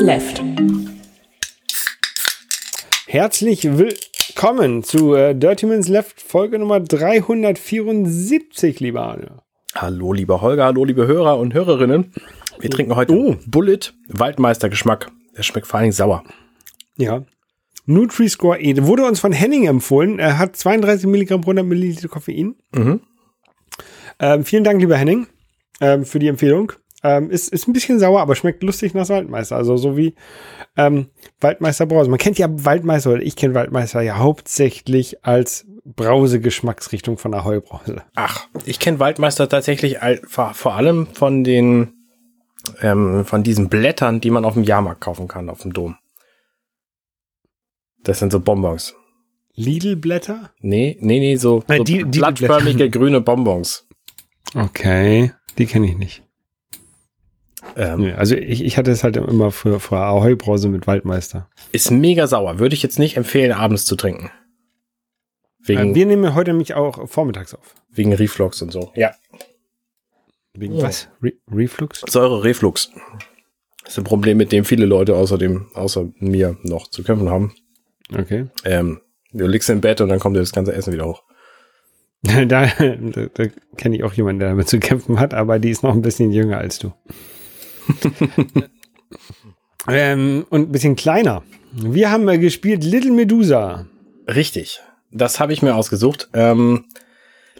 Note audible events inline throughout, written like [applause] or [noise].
Left. Herzlich willkommen zu äh, Dirty Minutes Left, Folge Nummer 374, lieber Arne. Hallo, lieber Holger, hallo, liebe Hörer und Hörerinnen. Wir trinken heute Oh. Bullet Waldmeister-Geschmack. Der schmeckt vor allen Dingen sauer. Ja. Nutri-Score E. Wurde uns von Henning empfohlen. Er hat 32 Milligramm pro 100 Milliliter Koffein. Mhm. Ähm, vielen Dank, lieber Henning, ähm, für die Empfehlung. Ähm, ist, ist ein bisschen sauer, aber schmeckt lustig nach Waldmeister. Also so wie ähm, Waldmeister Brause. Man kennt ja Waldmeister, oder ich kenne Waldmeister ja hauptsächlich als Brause-Geschmacksrichtung von der Heubrause. Ach, ich kenne Waldmeister tatsächlich all, vor, vor allem von den ähm, von diesen Blättern, die man auf dem Jahrmarkt kaufen kann, auf dem Dom. Das sind so Bonbons. Lidl-Blätter? Nee, nee, nee, so, Nein, so die- die blattförmige grüne Bonbons. Okay, die kenne ich nicht. Ähm, also ich, ich hatte es halt immer für, für Ahoi-Brause mit Waldmeister. Ist mega sauer. Würde ich jetzt nicht empfehlen, abends zu trinken. Wegen, Äh, wir nehmen heute nämlich auch vormittags auf. wegen Reflux und so. Ja. Wegen Ja. was? Re Reflux? Säure-Reflux. Das ist ein Problem, mit dem viele Leute außerdem, außer mir noch zu kämpfen haben. Okay. Ähm, du liegst im Bett und dann kommt dir das ganze Essen wieder hoch. [laughs] da da, da kenne ich auch jemanden, der damit zu kämpfen hat, aber die ist noch ein bisschen jünger als du. [laughs] ähm, und ein bisschen kleiner. Wir haben äh, gespielt Little Medusa. Richtig. Das habe ich mir ausgesucht. Ähm,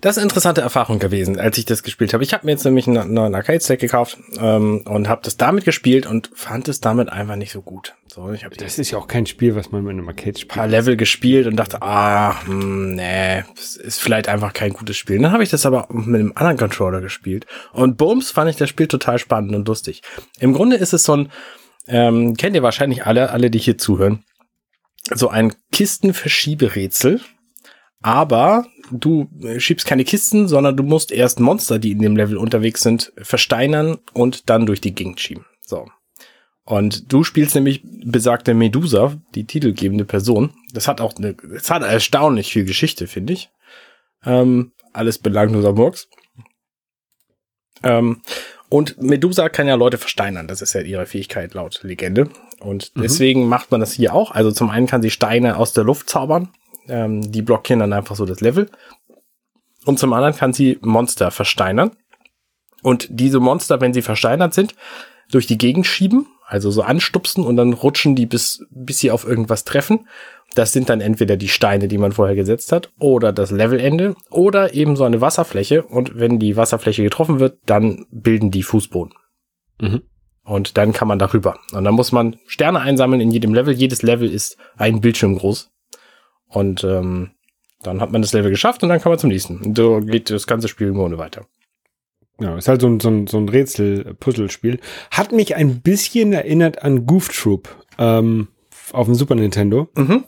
das ist eine interessante Erfahrung gewesen, als ich das gespielt habe. Ich habe mir jetzt nämlich einen neuen Arcade-Stack gekauft ähm, und habe das damit gespielt und fand es damit einfach nicht so gut. So, ich habe Das ist ja auch kein Spiel, was man mit einem Arcade spielt. paar Level gespielt und dachte, ah, hm, nee, das ist vielleicht einfach kein gutes Spiel. Dann habe ich das aber mit einem anderen Controller gespielt. Und Booms fand ich das Spiel total spannend und lustig. Im Grunde ist es so ein, ähm, kennt ihr wahrscheinlich alle, alle, die hier zuhören, so ein Kistenverschieberätsel. Aber du äh, schiebst keine Kisten, sondern du musst erst Monster, die in dem Level unterwegs sind, versteinern und dann durch die Gegend schieben. So. Und du spielst nämlich besagte Medusa, die titelgebende Person. Das hat auch eine, das hat erstaunlich viel Geschichte, finde ich. Ähm, alles belangloser Murks. Ähm, und Medusa kann ja Leute versteinern. Das ist ja ihre Fähigkeit laut Legende. Und deswegen macht man das hier auch. Also zum einen kann sie Steine aus der Luft zaubern. Ähm, die blockieren dann einfach so das Level. Und zum anderen kann sie Monster versteinern. Und diese Monster, wenn sie versteinert sind, durch die Gegend schieben, also so anstupsen und dann rutschen die bis, bis sie auf irgendwas treffen. Das sind dann entweder die Steine, die man vorher gesetzt hat, oder das Levelende, oder eben so eine Wasserfläche. Und wenn die Wasserfläche getroffen wird, dann bilden die Fußboden. Mhm. Und dann kann man darüber. Und dann muss man Sterne einsammeln in jedem Level. Jedes Level ist ein Bildschirm groß. Und ähm, dann hat man das Level geschafft und dann kann man zum nächsten. Und so geht das ganze Spiel im Grunde weiter. Ja, ist halt so ein, so ein, so ein Rätsel-Puzzlespiel. Hat mich ein bisschen erinnert an Goof Troop ähm, auf dem Super Nintendo. Mhm.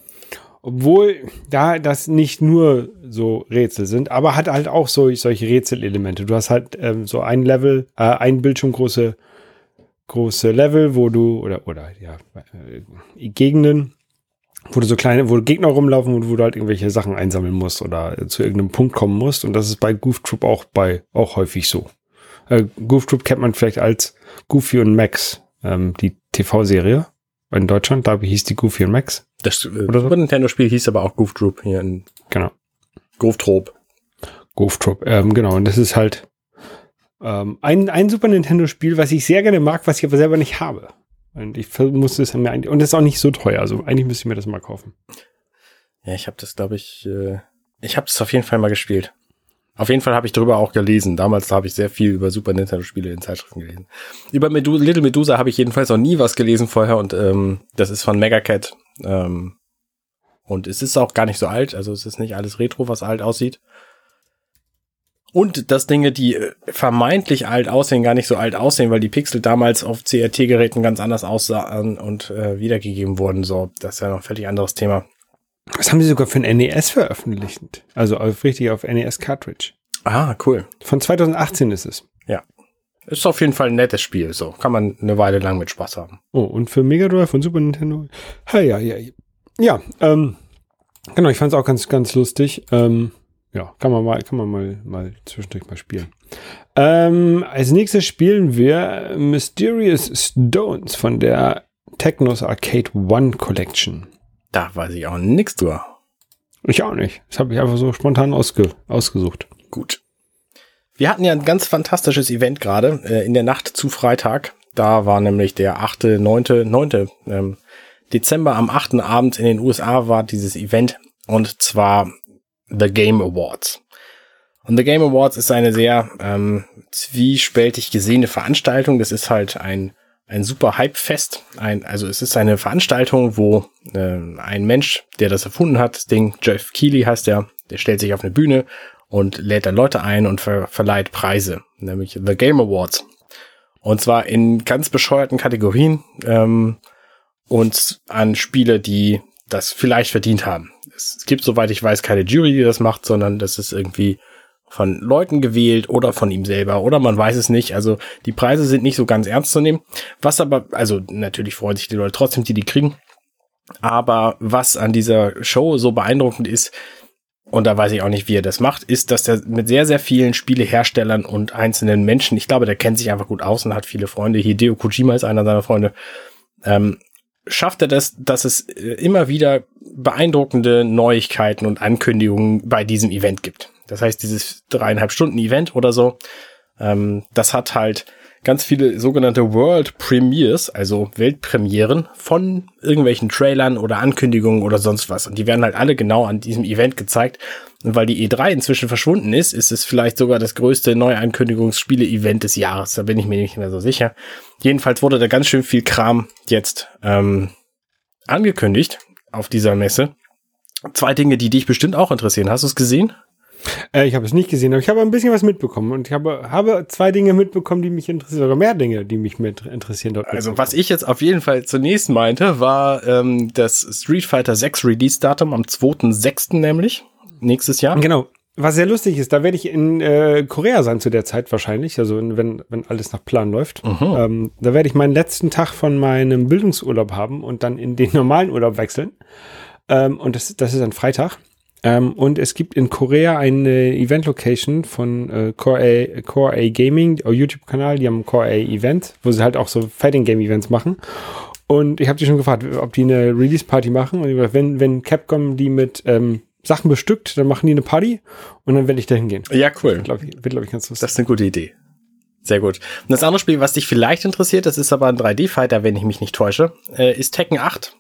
Obwohl da das nicht nur so Rätsel sind, aber hat halt auch so, solche Rätselelemente. Du hast halt ähm, so ein Level, äh, ein Bildschirm große, große Level, wo du, oder, oder ja, äh, Gegenden, wo du so kleine, wo Gegner rumlaufen und wo du halt irgendwelche Sachen einsammeln musst oder zu irgendeinem Punkt kommen musst. Und das ist bei Goof Troop auch bei, auch häufig so. Äh, Goof Troop kennt man vielleicht als Goofy und Max, ähm, die TV-Serie in Deutschland. Da hieß die Goofy und Max. Das äh, so? Super Nintendo-Spiel hieß aber auch Goof Troop hier in Genau. Goof Troop. Goof Troop. Ähm, genau. Und das ist halt ähm, ein, ein Super Nintendo-Spiel, was ich sehr gerne mag, was ich aber selber nicht habe. Und ich musste es mir eigentlich, und das ist auch nicht so teuer. Also eigentlich müsste ich mir das mal kaufen. Ja, ich habe das, glaube ich, äh, ich habe das auf jeden Fall mal gespielt. Auf jeden Fall habe ich darüber auch gelesen. Damals habe ich sehr viel über Super Nintendo-Spiele in Zeitschriften gelesen. Über Medu Little Medusa habe ich jedenfalls noch nie was gelesen vorher und ähm, das ist von Megacat. Ähm, und es ist auch gar nicht so alt, also es ist nicht alles Retro, was alt aussieht. Und dass Dinge, die äh, vermeintlich alt aussehen, gar nicht so alt aussehen, weil die Pixel damals auf CRT-Geräten ganz anders aussahen und äh, wiedergegeben wurden. So, das ist ja noch ein völlig anderes Thema. Das haben sie sogar für ein NES veröffentlicht. Also auf, richtig auf NES Cartridge. Ah, cool. Von 2018 ist es. Ist auf jeden Fall ein nettes Spiel, so. Kann man eine Weile lang mit Spaß haben. Oh, und für Mega Drive und Super Nintendo. Ja, ja, ja. Ja, ähm, genau, ich fand es auch ganz, ganz lustig. Ähm, ja, kann man mal, kann man mal, mal zwischendurch mal spielen. Ähm, als nächstes spielen wir Mysterious Stones von der Technos Arcade One Collection. Da weiß ich auch nichts drüber. Ich auch nicht. Das habe ich einfach so spontan ausge ausgesucht. Gut. Wir hatten ja ein ganz fantastisches Event gerade äh, in der Nacht zu Freitag. Da war nämlich der 8., 9., 9. Ähm, Dezember am 8. Abend in den USA war dieses Event und zwar The Game Awards. Und The Game Awards ist eine sehr ähm, zwiespältig gesehene Veranstaltung. Das ist halt ein, ein super Hype-Fest. Ein, also es ist eine Veranstaltung, wo äh, ein Mensch, der das erfunden hat, das Ding, Jeff Keighley heißt der, der stellt sich auf eine Bühne und lädt dann Leute ein und ver verleiht Preise, nämlich The Game Awards. Und zwar in ganz bescheuerten Kategorien ähm, und an Spiele, die das vielleicht verdient haben. Es gibt, soweit ich weiß, keine Jury, die das macht, sondern das ist irgendwie von Leuten gewählt oder von ihm selber oder man weiß es nicht. Also die Preise sind nicht so ganz ernst zu nehmen. Was aber, also natürlich freuen sich die Leute trotzdem, die die kriegen. Aber was an dieser Show so beeindruckend ist, und da weiß ich auch nicht, wie er das macht, ist, dass er mit sehr, sehr vielen Spieleherstellern und einzelnen Menschen, ich glaube, der kennt sich einfach gut aus und hat viele Freunde. Hideo Kojima ist einer seiner Freunde. Ähm, schafft er das, dass es äh, immer wieder beeindruckende Neuigkeiten und Ankündigungen bei diesem Event gibt. Das heißt, dieses dreieinhalb Stunden Event oder so, ähm, das hat halt ganz viele sogenannte World Premiers, also Weltpremieren von irgendwelchen Trailern oder Ankündigungen oder sonst was. Und die werden halt alle genau an diesem Event gezeigt. Und weil die E3 inzwischen verschwunden ist, ist es vielleicht sogar das größte Neuankündigungsspiele-Event des Jahres. Da bin ich mir nicht mehr so sicher. Jedenfalls wurde da ganz schön viel Kram jetzt ähm, angekündigt auf dieser Messe. Zwei Dinge, die dich bestimmt auch interessieren. Hast du es gesehen? Äh, ich habe es nicht gesehen, aber ich habe ein bisschen was mitbekommen und ich habe, habe zwei Dinge mitbekommen, die mich interessieren, oder mehr Dinge, die mich mit interessieren. Dort also was ich jetzt auf jeden Fall zunächst meinte, war ähm, das Street Fighter 6 Release-Datum am 2.6. nämlich, nächstes Jahr. Genau. Was sehr lustig ist, da werde ich in äh, Korea sein zu der Zeit wahrscheinlich, also wenn, wenn alles nach Plan läuft. Mhm. Ähm, da werde ich meinen letzten Tag von meinem Bildungsurlaub haben und dann in den [laughs] normalen Urlaub wechseln. Ähm, und das, das ist ein Freitag. Ähm, und es gibt in Korea eine Event-Location von äh, Core, A, Core A Gaming, YouTube-Kanal, die haben Core A Event, wo sie halt auch so Fighting Game Events machen. Und ich habe die schon gefragt, ob die eine Release-Party machen. Und gesagt, wenn, wenn Capcom die mit ähm, Sachen bestückt, dann machen die eine Party und dann werde ich da hingehen. Ja, cool. Wird, glaube ich, wird, glaub ich, ganz lustig. Das ist eine gute Idee. Sehr gut. Und das andere Spiel, was dich vielleicht interessiert, das ist aber ein 3D-Fighter, wenn ich mich nicht täusche, äh, ist Tekken 8.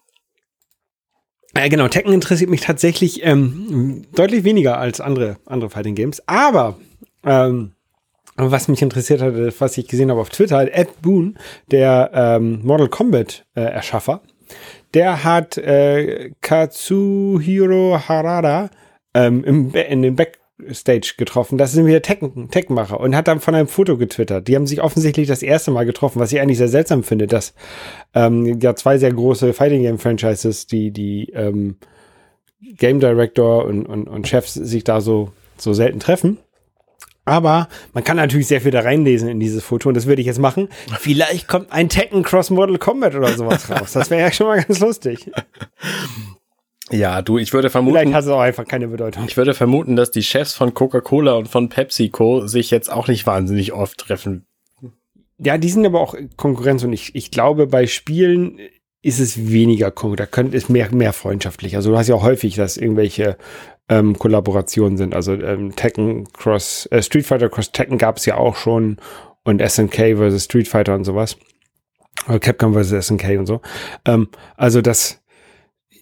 Ja, genau. Tekken interessiert mich tatsächlich ähm, deutlich weniger als andere, andere Fighting Games. Aber ähm, was mich interessiert hat, was ich gesehen habe auf Twitter, Ed Boon, der ähm, Mortal Kombat äh, der hat äh, Katsuhiro Harada ähm, im, in den Back Stage getroffen. Das sind wieder Tech-Macher und hat dann von einem Foto getwittert. Die haben sich offensichtlich das erste Mal getroffen, was ich eigentlich sehr seltsam finde, dass ähm, ja zwei sehr große Fighting Game Franchises, die die ähm, Game Director und, und, und Chefs sich da so so selten treffen. Aber man kann natürlich sehr viel da reinlesen in dieses Foto und das würde ich jetzt machen. Vielleicht kommt ein Tekken Cross Mortal Kombat oder sowas raus. Das wäre ja schon mal ganz lustig. [laughs] Ja, du, ich würde vermuten. Vielleicht hat es auch einfach keine Bedeutung. Ich würde vermuten, dass die Chefs von Coca-Cola und von PepsiCo sich jetzt auch nicht wahnsinnig oft treffen. Ja, die sind aber auch Konkurrenz und ich, ich glaube, bei Spielen ist es weniger Konkurrenz. Da könnte es mehr, mehr freundschaftlich. Also du hast ja häufig, dass irgendwelche ähm, Kollaborationen sind. Also ähm, Tekken Cross, äh, Street Fighter Cross Tekken gab es ja auch schon und SNK versus Street Fighter und sowas. Oder Capcom versus SNK und so. Ähm, also das,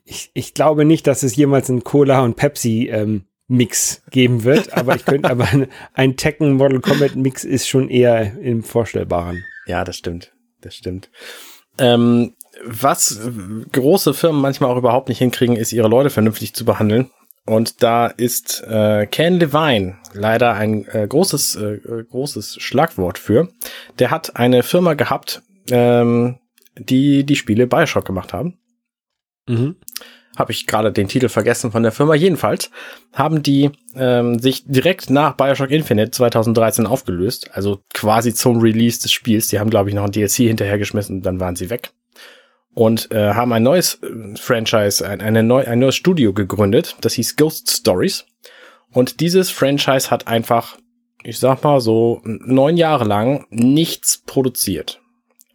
ich, ich glaube nicht, dass es jemals einen Cola und Pepsi ähm, Mix geben wird, [laughs] aber ich könnte, aber ein Tekken Model Combat Mix ist schon eher im Vorstellbaren. Ja, das stimmt. Das stimmt. Ähm, was große Firmen manchmal auch überhaupt nicht hinkriegen, ist ihre Leute vernünftig zu behandeln. Und da ist äh, Ken Levine leider ein äh, großes, äh, großes Schlagwort für. Der hat eine Firma gehabt, ähm, die die Spiele Bioshock gemacht haben. Mhm. Habe ich gerade den Titel vergessen von der Firma. Jedenfalls haben die ähm, sich direkt nach Bioshock Infinite 2013 aufgelöst, also quasi zum Release des Spiels. Die haben, glaube ich, noch ein DLC hinterhergeschmissen und dann waren sie weg. Und äh, haben ein neues äh, Franchise, ein, eine neu, ein neues Studio gegründet. Das hieß Ghost Stories. Und dieses Franchise hat einfach, ich sag mal so, neun Jahre lang nichts produziert.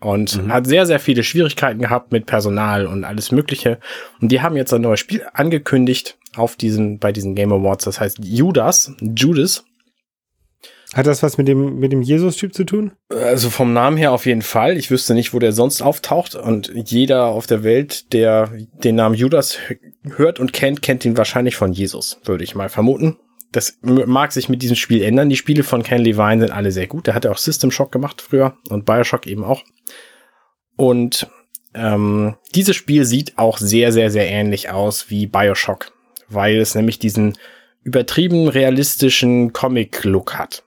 und mhm. hat sehr, sehr viele Schwierigkeiten gehabt mit Personal und alles Mögliche. Und die haben jetzt ein neues Spiel angekündigt auf diesen, bei diesen Game Awards. Das heißt Judas, Judas. Hat das was mit dem, mit dem Jesus-Typ zu tun? Also vom Namen her auf jeden Fall. Ich wüsste nicht, wo der sonst auftaucht. Und jeder auf der Welt, der den Namen Judas hört und kennt, kennt ihn wahrscheinlich von Jesus, würde ich mal vermuten. Das mag sich mit diesem Spiel ändern. Die Spiele von Ken Levine sind alle sehr gut. Der hat ja auch System Shock gemacht früher und Bioshock eben auch. Und ähm, dieses Spiel sieht auch sehr, sehr, sehr ähnlich aus wie Bioshock, weil es nämlich diesen übertrieben realistischen Comic-Look hat.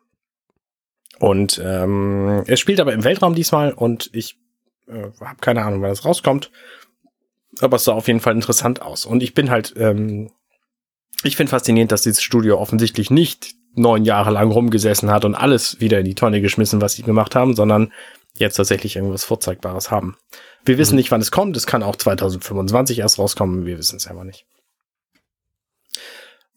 Und ähm, es spielt aber im Weltraum diesmal und ich äh, habe keine Ahnung, wann das rauskommt. Aber es sah auf jeden Fall interessant aus. Und ich bin halt, ähm, ich finde faszinierend, dass dieses Studio offensichtlich nicht neun Jahre lang rumgesessen hat und alles wieder in die Tonne geschmissen, was sie gemacht haben, sondern jetzt tatsächlich irgendwas Vorzeigbares haben. Wir wissen mhm. nicht, wann es kommt. Es kann auch 2025 erst rauskommen. Wir wissen es einfach nicht.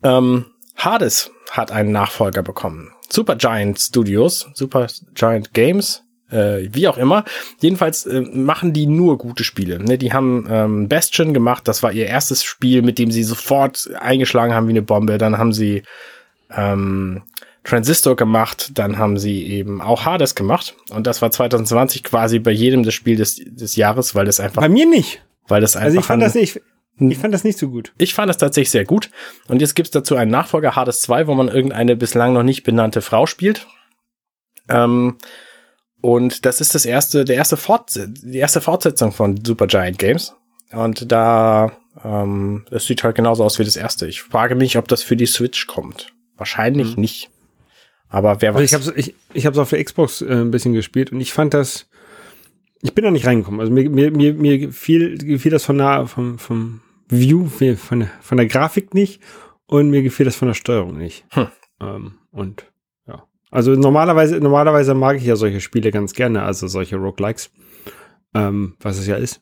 Ähm, Hades hat einen Nachfolger bekommen. Supergiant Studios, Supergiant Games, äh, wie auch immer. Jedenfalls äh, machen die nur gute Spiele. Ne? Die haben ähm, Bastion gemacht, das war ihr erstes Spiel, mit dem sie sofort eingeschlagen haben wie eine Bombe. Dann haben sie ähm, Transistor gemacht, dann haben sie eben auch Hades gemacht und das war 2020 quasi bei jedem das Spiel des, des Jahres, weil das einfach. Bei mir nicht. Weil das einfach. Also ich fand das nicht. Ich fand das nicht so gut. Ich fand das tatsächlich sehr gut. Und jetzt gibt's dazu einen Nachfolger, Hades 2, wo man irgendeine bislang noch nicht benannte Frau spielt. Ähm, und das ist das erste, der erste Fort die erste Fortsetzung von Supergiant Games. Und da, ähm, es sieht halt genauso aus wie das erste. Ich frage mich, ob das für die Switch kommt. Wahrscheinlich mhm. nicht. Aber wer weiß. Also ich habe ich, ich hab's auf der Xbox äh, ein bisschen gespielt und ich fand das, ich bin da nicht reingekommen. Also mir, mir, mir, mir gefiel, gefiel das von der, vom, vom View, von der, von der Grafik nicht und mir gefiel das von der Steuerung nicht. Hm. Ähm, und ja. Also normalerweise, normalerweise mag ich ja solche Spiele ganz gerne, also solche Roguelikes, ähm, was es ja ist.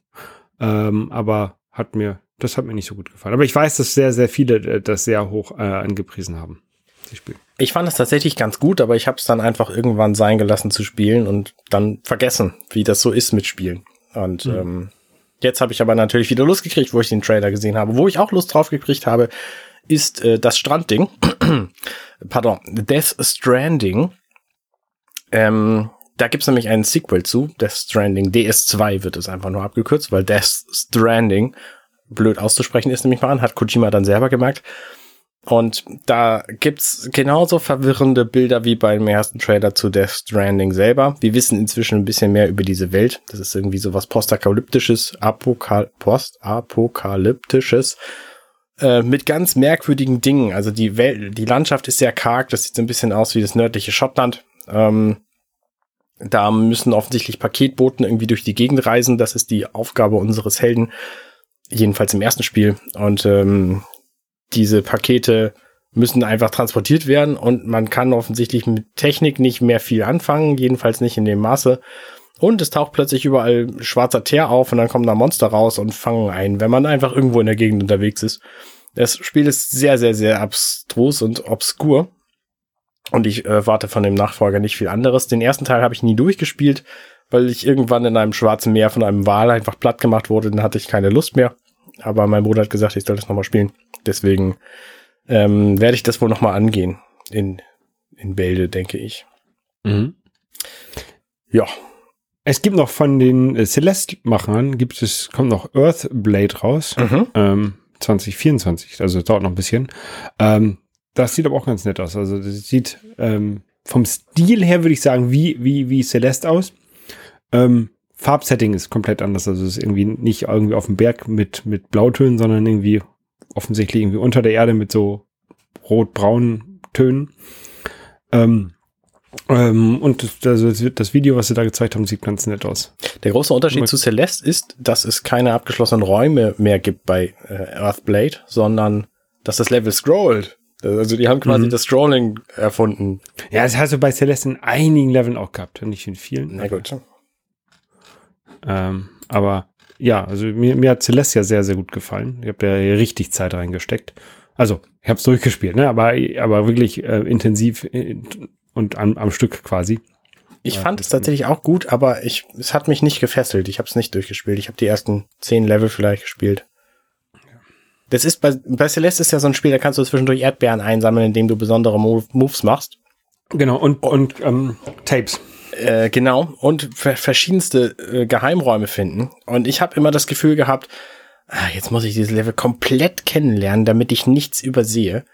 Ähm, aber hat mir, das hat mir nicht so gut gefallen. Aber ich weiß, dass sehr, sehr viele äh, das sehr hoch äh, angepriesen haben. Ich fand es tatsächlich ganz gut, aber ich habe es dann einfach irgendwann sein gelassen zu spielen und dann vergessen, wie das so ist mit Spielen. Und mhm. ähm, jetzt habe ich aber natürlich wieder Lust gekriegt, wo ich den Trailer gesehen habe. Wo ich auch Lust drauf gekriegt habe, ist äh, das Strandding. [clears throat] Pardon, Death Stranding. Ähm, da gibt's nämlich einen Sequel zu, Death Stranding. DS2 wird es einfach nur abgekürzt, weil Death Stranding blöd auszusprechen ist, nämlich mal an, hat Kojima dann selber gemerkt. Und da gibt's genauso verwirrende Bilder wie beim ersten Trailer zu Death Stranding selber. Wir wissen inzwischen ein bisschen mehr über diese Welt. Das ist irgendwie so was postapokalyptisches, Apokal postapokalyptisches, äh, mit ganz merkwürdigen Dingen. Also die Welt, die Landschaft ist sehr karg. Das sieht so ein bisschen aus wie das nördliche Schottland. Ähm, da müssen offensichtlich Paketboten irgendwie durch die Gegend reisen. Das ist die Aufgabe unseres Helden. Jedenfalls im ersten Spiel. Und ähm, diese Pakete müssen einfach transportiert werden und man kann offensichtlich mit Technik nicht mehr viel anfangen, jedenfalls nicht in dem Maße. Und es taucht plötzlich überall schwarzer Teer auf und dann kommen da Monster raus und fangen ein, wenn man einfach irgendwo in der Gegend unterwegs ist. Das Spiel ist sehr, sehr, sehr abstrus und obskur. Und ich äh, warte von dem Nachfolger nicht viel anderes. Den ersten Teil habe ich nie durchgespielt, weil ich irgendwann in einem schwarzen Meer von einem Wal einfach platt gemacht wurde. Dann hatte ich keine Lust mehr. Aber mein Bruder hat gesagt, ich soll das nochmal spielen. Deswegen ähm, werde ich das wohl nochmal angehen in, in Bälde, denke ich. Mhm. Ja. Es gibt noch von den äh, Celeste-Machern, gibt es, kommt noch Earthblade raus. Mhm. Ähm, 2024, also dauert noch ein bisschen. Ähm, das sieht aber auch ganz nett aus. Also das sieht ähm, vom Stil her, würde ich sagen, wie, wie, wie Celeste aus. Ähm, Farbsetting ist komplett anders. Also es ist irgendwie nicht irgendwie auf dem Berg mit, mit Blautönen, sondern irgendwie offensichtlich irgendwie unter der Erde mit so rot-braunen Tönen. Ähm, ähm, und das, also das Video, was sie da gezeigt haben, sieht ganz nett aus. Der große Unterschied zu Celeste ist, dass es keine abgeschlossenen Räume mehr gibt bei äh, Earthblade, sondern dass das Level scrollt. Also die haben quasi mhm. das Scrolling erfunden. Ja, das hast du bei Celeste in einigen Leveln auch gehabt, nicht in vielen. Na gut. Ähm, aber ja, also mir, mir hat Celestia sehr, sehr gut gefallen. Ich habe da richtig Zeit reingesteckt. Also, ich habe es durchgespielt, ne? aber, aber wirklich äh, intensiv äh, und am, am Stück quasi. Ich ja, fand es tatsächlich auch gut, aber ich, es hat mich nicht gefesselt. Ich habe es nicht durchgespielt. Ich habe die ersten zehn Level vielleicht gespielt. Das ist bei, bei Celeste ist ja so ein Spiel, da kannst du zwischendurch Erdbeeren einsammeln, indem du besondere Moves machst. Genau, und, und ähm, Tapes. Äh, genau, und verschiedenste äh, Geheimräume finden. Und ich habe immer das Gefühl gehabt, ah, jetzt muss ich dieses Level komplett kennenlernen, damit ich nichts übersehe.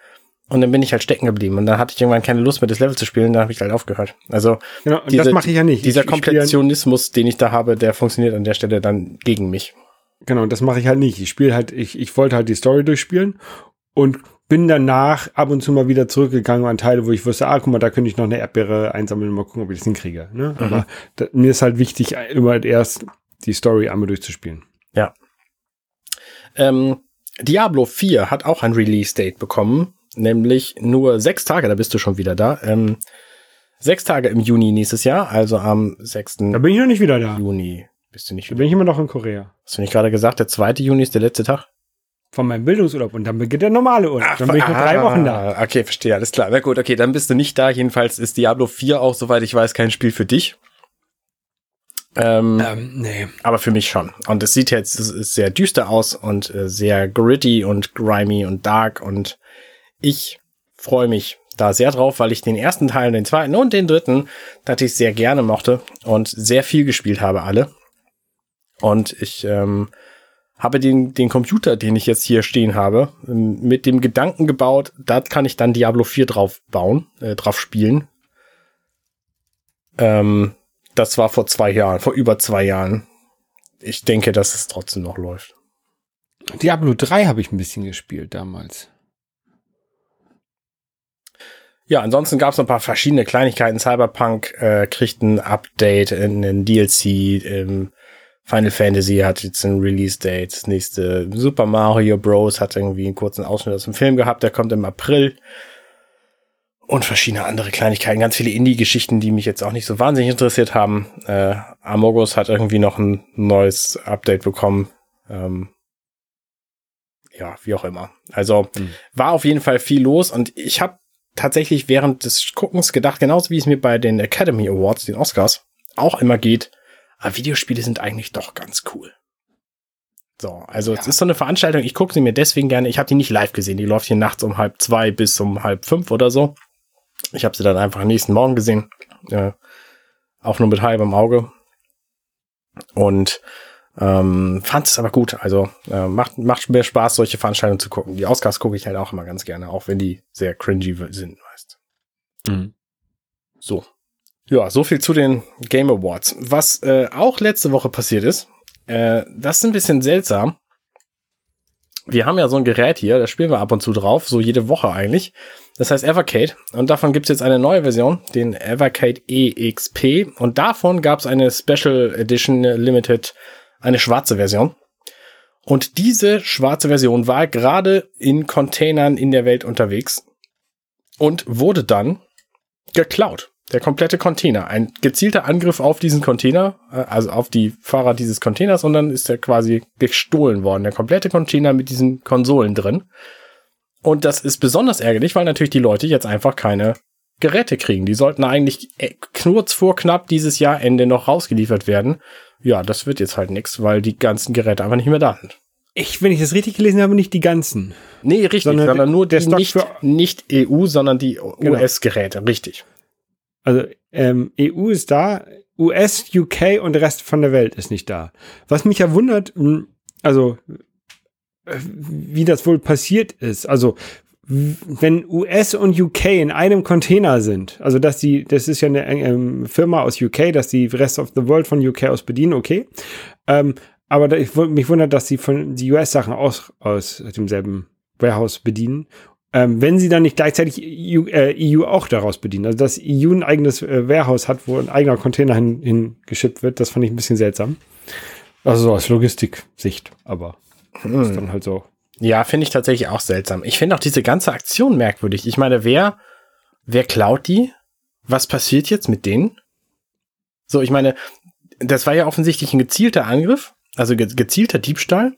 Und dann bin ich halt stecken geblieben. Und dann hatte ich irgendwann keine Lust mehr, das Level zu spielen, dann habe ich halt aufgehört. Also genau, diese, das mache ich ja nicht. Dieser ich, Komplettionismus, den ich da habe, der funktioniert an der Stelle dann gegen mich. Genau, das mache ich halt nicht. Ich spiele halt, ich, ich wollte halt die Story durchspielen und bin danach ab und zu mal wieder zurückgegangen an Teile, wo ich wusste, ah, guck mal, da könnte ich noch eine Erdbeere einsammeln und mal gucken, ob ich das hinkriege. Ne? Mhm. Aber da, mir ist halt wichtig, immer erst die Story einmal durchzuspielen. Ja. Ähm, Diablo 4 hat auch ein Release-Date bekommen, nämlich nur sechs Tage, da bist du schon wieder da. Ähm, sechs Tage im Juni nächstes Jahr, also am 6. Da bin ich noch nicht wieder da. Juni. Bist du nicht wieder? Da bin ich immer noch in Korea. Hast du nicht gerade gesagt, der 2. Juni ist der letzte Tag? Von meinem Bildungsurlaub und dann beginnt der normale Urlaub. Ach, dann bin ich nur drei Wochen da. Okay, verstehe, alles klar. Na gut, okay, dann bist du nicht da. Jedenfalls ist Diablo 4 auch, soweit ich weiß, kein Spiel für dich. Ähm, ähm, nee. Aber für mich schon. Und es sieht jetzt sehr düster aus und äh, sehr gritty und grimy und dark und ich freue mich da sehr drauf, weil ich den ersten Teil, den zweiten und den dritten ich sehr gerne mochte und sehr viel gespielt habe alle. Und ich ähm, habe den, den Computer, den ich jetzt hier stehen habe, mit dem Gedanken gebaut, da kann ich dann Diablo 4 drauf bauen, äh, drauf spielen. Ähm, das war vor zwei Jahren, vor über zwei Jahren. Ich denke, dass es trotzdem noch läuft. Diablo 3 habe ich ein bisschen gespielt damals. Ja, ansonsten gab es ein paar verschiedene Kleinigkeiten. Cyberpunk äh, kriegt ein Update, ein DLC, ähm, Final Fantasy hat jetzt ein Release-Date. Das nächste Super Mario Bros. hat irgendwie einen kurzen Ausschnitt aus dem Film gehabt. Der kommt im April. Und verschiedene andere Kleinigkeiten. Ganz viele Indie-Geschichten, die mich jetzt auch nicht so wahnsinnig interessiert haben. Äh, Amogos hat irgendwie noch ein neues Update bekommen. Ähm, ja, wie auch immer. Also mhm. war auf jeden Fall viel los. Und ich habe tatsächlich während des Guckens gedacht, genauso wie es mir bei den Academy Awards, den Oscars, auch immer geht, aber Videospiele sind eigentlich doch ganz cool. So, also ja. es ist so eine Veranstaltung, ich gucke sie mir deswegen gerne, ich habe die nicht live gesehen, die läuft hier nachts um halb zwei bis um halb fünf oder so. Ich habe sie dann einfach am nächsten Morgen gesehen, äh, auch nur mit halbem Auge. Und ähm, fand es aber gut. Also äh, macht, macht mehr Spaß, solche Veranstaltungen zu gucken. Die Oscars gucke ich halt auch immer ganz gerne, auch wenn die sehr cringy sind, weißt mhm. So. Ja, so viel zu den Game Awards. Was äh, auch letzte Woche passiert ist, äh, das ist ein bisschen seltsam. Wir haben ja so ein Gerät hier, da spielen wir ab und zu drauf, so jede Woche eigentlich. Das heißt Evercade. Und davon gibt's jetzt eine neue Version, den Evercade EXP. Und davon gab's eine Special Edition Limited, eine schwarze Version. Und diese schwarze Version war gerade in Containern in der Welt unterwegs und wurde dann geklaut. Der komplette Container. Ein gezielter Angriff auf diesen Container, äh, also auf die Fahrer dieses Containers, und dann ist er quasi gestohlen worden. Der komplette Container mit diesen Konsolen drin. Und das ist besonders ärgerlich, weil natürlich die Leute jetzt einfach keine Geräte kriegen. Die sollten eigentlich äh, kurz vor knapp dieses Jahr Ende noch rausgeliefert werden. Ja, das wird jetzt halt nichts, weil die ganzen Geräte einfach nicht mehr da sind. Ich, wenn ich das richtig gelesen habe, nicht die ganzen. Nee, richtig, sondern, sondern nur der nicht, nicht EU, sondern die genau. US-Geräte, richtig. Also ähm, EU ist da, US, UK und der Rest von der Welt ist nicht da. Was mich ja wundert, hm, also äh, wie das wohl passiert ist. Also wenn US und UK in einem Container sind, also dass die, das ist ja eine ähm, Firma aus UK, dass die Rest of the World von UK aus bedienen, okay. Ähm, aber da, ich mich wundert, dass sie von die US-Sachen aus, aus demselben Warehouse bedienen ähm, wenn sie dann nicht gleichzeitig EU, äh, EU, auch daraus bedienen. Also dass EU ein eigenes äh, Warehouse hat, wo ein eigener Container hingeschippt hin wird, das fand ich ein bisschen seltsam. Also so aus Logistik-Sicht, aber hm. ist dann halt so. Ja, finde ich tatsächlich auch seltsam. Ich finde auch diese ganze Aktion merkwürdig. Ich meine, wer, wer klaut die? Was passiert jetzt mit denen? So, ich meine, das war ja offensichtlich ein gezielter Angriff, also ge gezielter Diebstahl.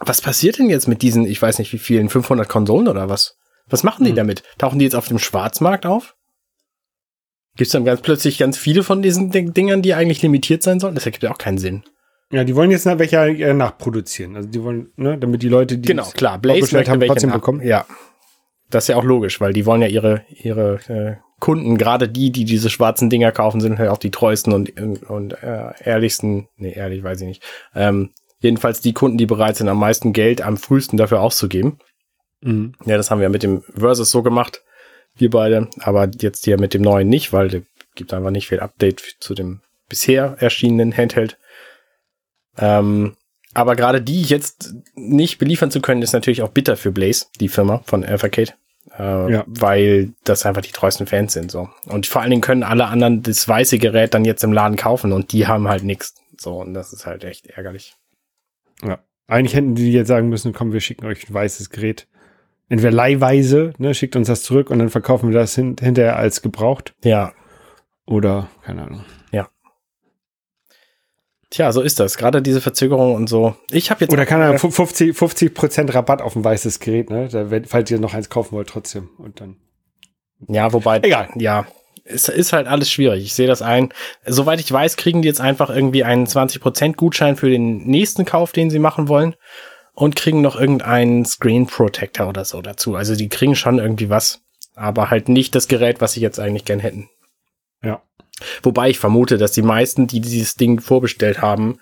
Was passiert denn jetzt mit diesen, ich weiß nicht wie vielen, 500 Konsolen oder was? Was machen die hm. damit? Tauchen die jetzt auf dem Schwarzmarkt auf? Gibt es dann ganz plötzlich ganz viele von diesen Dingern, die eigentlich limitiert sein sollen? Das ergibt ja auch keinen Sinn. Ja, die wollen jetzt nach welcher äh, nachproduzieren. Also die wollen, ne, damit die Leute, die genau klar, Blaze haben, trotzdem bekommen. Ja, das ist ja auch logisch, weil die wollen ja ihre ihre äh, Kunden, gerade die, die diese schwarzen Dinger kaufen, sind halt auch die treuesten und und äh, ehrlichsten. Nee, ehrlich weiß ich nicht. Ähm, jedenfalls die Kunden, die bereit sind, am meisten Geld am frühesten dafür auszugeben. Mhm. Ja, das haben wir mit dem Versus so gemacht wir beide, aber jetzt hier mit dem neuen nicht, weil es gibt einfach nicht viel Update zu dem bisher erschienenen Handheld. Ähm, aber gerade die jetzt nicht beliefern zu können, ist natürlich auch bitter für Blaze, die Firma von Evercade. Äh, ja. Weil das einfach die treuesten Fans sind. so Und vor allen Dingen können alle anderen das weiße Gerät dann jetzt im Laden kaufen und die haben halt nichts. So, und das ist halt echt ärgerlich. Ja. Eigentlich hätten die jetzt sagen müssen, komm, wir schicken euch ein weißes Gerät entweder leihweise, ne, schickt uns das zurück und dann verkaufen wir das hin hinterher als gebraucht. Ja. Oder, keine Ahnung. Ja. Tja, so ist das. Gerade diese Verzögerung und so. Ich habe jetzt. Oder kann er 50, 50 Prozent Rabatt auf ein weißes Gerät, ne? Da, falls ihr noch eins kaufen wollt, trotzdem. Und dann. Ja, wobei. Egal. Ja. Es ist halt alles schwierig. Ich sehe das ein. Soweit ich weiß, kriegen die jetzt einfach irgendwie einen 20% Gutschein für den nächsten Kauf, den sie machen wollen und kriegen noch irgendeinen Screen Protector oder so dazu. Also die kriegen schon irgendwie was, aber halt nicht das Gerät, was sie jetzt eigentlich gern hätten. Ja. Wobei ich vermute, dass die meisten, die dieses Ding vorbestellt haben,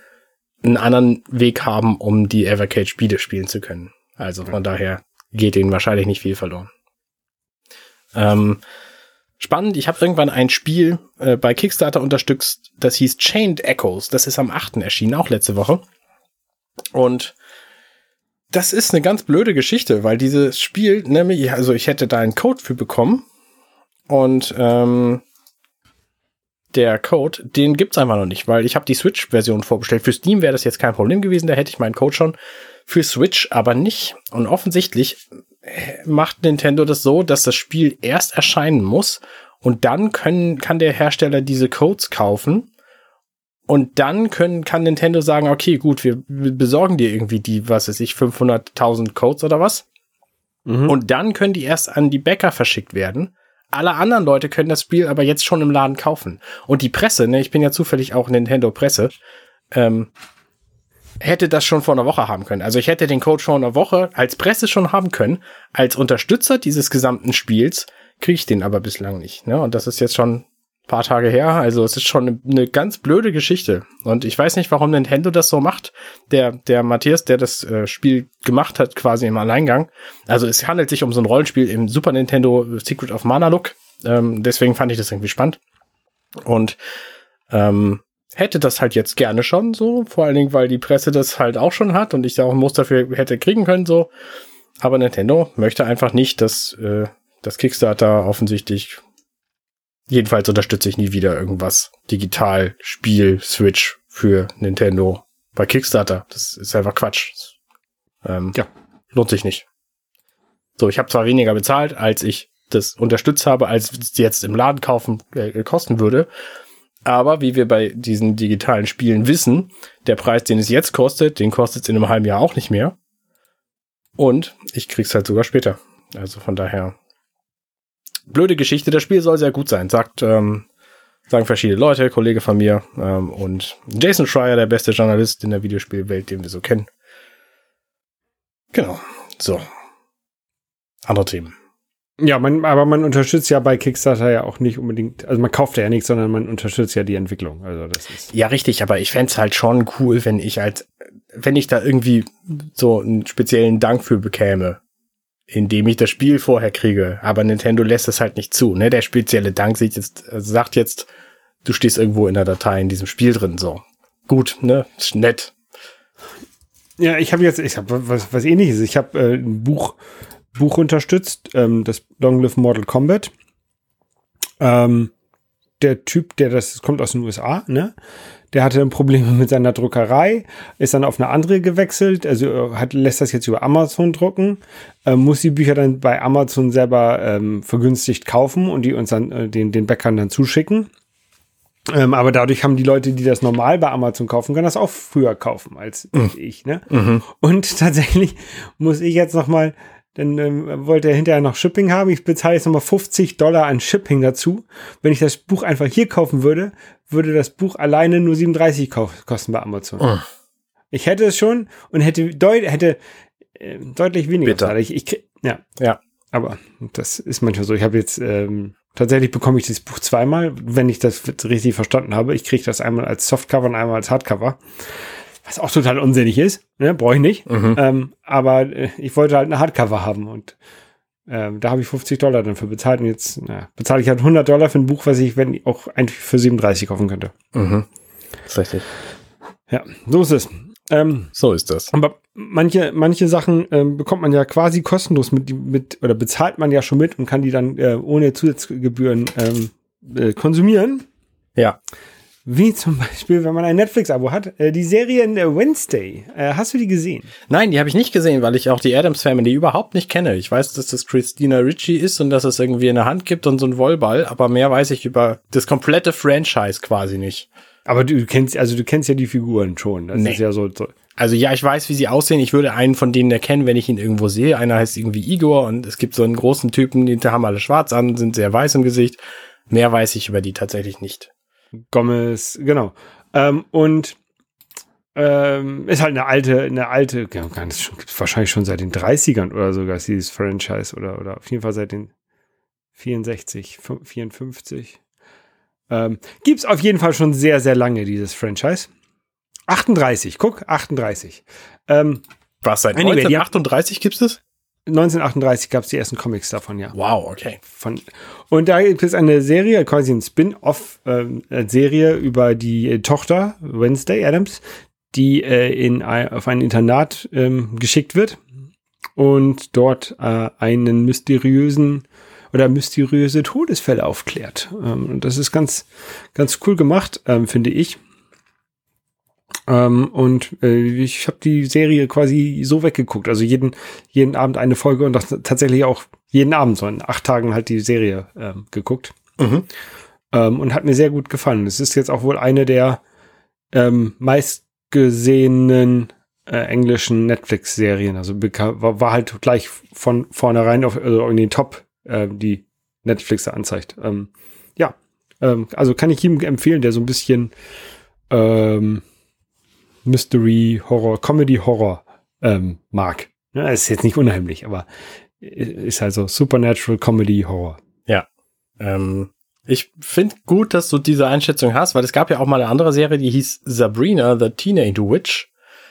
einen anderen Weg haben, um die Evercade Spiele spielen zu können. Also von ja. daher geht ihnen wahrscheinlich nicht viel verloren. Ähm, spannend, ich habe irgendwann ein Spiel äh, bei Kickstarter unterstützt, das hieß Chained Echoes. Das ist am 8. erschienen, auch letzte Woche. Und das ist eine ganz blöde Geschichte, weil dieses Spiel, nämlich, also ich hätte da einen Code für bekommen und ähm, der Code, den gibt's einfach noch nicht, weil ich habe die Switch-Version vorbestellt. Für Steam wäre das jetzt kein Problem gewesen, da hätte ich meinen Code schon. Für Switch aber nicht. Und offensichtlich macht Nintendo das so, dass das Spiel erst erscheinen muss und dann können, kann der Hersteller diese Codes kaufen und dann können, kann Nintendo sagen, okay, gut, wir, besorgen dir irgendwie die, was weiß ich, 500.000 Codes oder was. Mhm. Und dann können die erst an die Bäcker verschickt werden. Alle anderen Leute können das Spiel aber jetzt schon im Laden kaufen. Und die Presse, ne, ich bin ja zufällig auch Nintendo Presse, ähm, hätte das schon vor einer Woche haben können. Also ich hätte den Code schon eine Woche als Presse schon haben können. Als Unterstützer dieses gesamten Spiels kriege ich den aber bislang nicht. Ne? Und das ist jetzt schon paar Tage her. Also es ist schon eine, ganz blöde Geschichte. Und ich weiß nicht, warum Nintendo das so macht. Der, der Matthias, der das äh, Spiel gemacht hat, quasi im Alleingang. Also es handelt sich um so ein Rollenspiel im Super Nintendo Secret of Mana Look. Ähm, deswegen fand ich das irgendwie spannend. Und ähm, hätte das halt jetzt gerne schon so. Vor allen Dingen, weil die Presse das halt auch schon hat und ich da auch ein Muster dafür hätte kriegen können so. Aber Nintendo möchte einfach nicht, dass äh, das Kickstarter offensichtlich Jedenfalls unterstütze ich nie wieder irgendwas digital, Spiel, Switch für Nintendo bei Kickstarter. Das ist einfach Quatsch. Ähm, ja. Lohnt sich nicht. So, ich habe zwar weniger bezahlt, als ich das unterstützt habe, als es jetzt im Laden kaufen äh, kosten würde. Aber wie wir bei diesen digitalen Spielen wissen, der Preis, den es jetzt kostet, den kostet es in einem halben Jahr auch nicht mehr. Und ich krieg's halt sogar später. Also von daher blöde Geschichte. Das Spiel soll sehr gut sein, sagt, ähm, sagen verschiedene Leute, Kollege von mir ähm, und Jason Schreier, der beste Journalist in der Videospielwelt, den wir so kennen. Genau. So. Andere Themen. Ja, man, aber man unterstützt ja bei Kickstarter ja auch nicht unbedingt, also man kauft ja nichts, sondern man unterstützt ja die Entwicklung. Also das ist. Ja, richtig, aber ich fände halt schon cool, wenn ich als, wenn ich da irgendwie so einen speziellen Dank für bekäme indem ich das Spiel vorher kriege. Aber Nintendo lässt es halt nicht zu. Ne? Der spezielle Dank sieht jetzt, also sagt jetzt, du stehst irgendwo in der Datei in diesem Spiel drin. So gut, ne, ist nett. Ja, ich habe jetzt, ich habe was, was ähnliches. Ich habe äh, ein Buch, Buch unterstützt, ähm, das Long Live Mortal Kombat. Ähm, der Typ, der das kommt aus den USA, ne? Der hatte Probleme mit seiner Druckerei, ist dann auf eine andere gewechselt, also äh, hat, lässt das jetzt über Amazon drucken, äh, muss die Bücher dann bei Amazon selber ähm, vergünstigt kaufen und die uns dann äh, den, den Bäckern dann zuschicken. Ähm, aber dadurch haben die Leute, die das normal bei Amazon kaufen, können das auch früher kaufen als mhm. ich. Ne? Mhm. Und [laughs] tatsächlich muss ich jetzt noch mal dann ähm, wollte er hinterher noch Shipping haben. Ich bezahle jetzt nochmal 50 Dollar an Shipping dazu. Wenn ich das Buch einfach hier kaufen würde, würde das Buch alleine nur 37 kosten bei Amazon. Oh. Ich hätte es schon und hätte, deut hätte äh, deutlich weniger. Bitte. Ich, ich, ja. ja. Aber das ist manchmal so. Ich habe jetzt ähm, tatsächlich bekomme ich das Buch zweimal, wenn ich das richtig verstanden habe. Ich kriege das einmal als Softcover und einmal als Hardcover. Was auch total unsinnig ist. Ne? Brauche ich nicht. Mhm. Ähm, aber äh, ich wollte halt eine Hardcover haben und ähm, da habe ich 50 Dollar dafür bezahlt und jetzt na, bezahle ich halt 100 Dollar für ein Buch, was ich wenn auch eigentlich für 37 kaufen könnte. Mhm. Das ist richtig. Ja, so ist es. Ähm, so ist das. Aber manche, manche Sachen ähm, bekommt man ja quasi kostenlos mit, mit, oder bezahlt man ja schon mit und kann die dann äh, ohne Zusatzgebühren ähm, äh, konsumieren. Ja. Wie zum Beispiel, wenn man ein Netflix-Abo hat, äh, die Serie in der Wednesday. Äh, hast du die gesehen? Nein, die habe ich nicht gesehen, weil ich auch die Adams Family überhaupt nicht kenne. Ich weiß, dass das Christina Ritchie ist und dass es irgendwie eine Hand gibt und so ein Wollball, aber mehr weiß ich über das komplette Franchise quasi nicht. Aber du kennst, also du kennst ja die Figuren schon. Das nee. ist ja so, so. Also ja, ich weiß, wie sie aussehen. Ich würde einen von denen erkennen, wenn ich ihn irgendwo sehe. Einer heißt irgendwie Igor und es gibt so einen großen Typen, die haben alle schwarz an, sind sehr weiß im Gesicht. Mehr weiß ich über die tatsächlich nicht. Gomez, genau. Ähm, und ähm, ist halt eine alte, eine alte, ja, schon, wahrscheinlich schon seit den 30ern oder sogar dieses Franchise oder, oder auf jeden Fall seit den 64, 54. Ähm, gibt's auf jeden Fall schon sehr, sehr lange, dieses Franchise. 38, guck, 38. Ähm, Was, seit anyway, 1938 gibt's das? 1938 gab es die ersten Comics davon, ja. Wow, okay. Von, und da gibt es eine Serie, quasi ein Spin-off-Serie ähm, über die äh, Tochter Wednesday Adams, die äh, in, auf ein Internat ähm, geschickt wird und dort äh, einen mysteriösen oder mysteriöse Todesfälle aufklärt. Ähm, und das ist ganz, ganz cool gemacht, ähm, finde ich. Ähm, und äh, ich habe die Serie quasi so weggeguckt. Also jeden, jeden Abend eine Folge und das tatsächlich auch jeden Abend, so in acht Tagen halt die Serie ähm, geguckt. Mhm. Ähm, und hat mir sehr gut gefallen. Es ist jetzt auch wohl eine der ähm, meistgesehenen äh, englischen Netflix-Serien. Also war, war halt gleich von vornherein auf, also in den Top äh, die Netflix anzeigt. Ähm, ja, ähm, also kann ich ihm empfehlen, der so ein bisschen ähm, Mystery, Horror, Comedy, Horror ähm, mag. Ja, ist jetzt nicht unheimlich, aber ist also Supernatural Comedy Horror. Ja. Ähm, ich finde gut, dass du diese Einschätzung hast, weil es gab ja auch mal eine andere Serie, die hieß Sabrina, the Teenage Witch.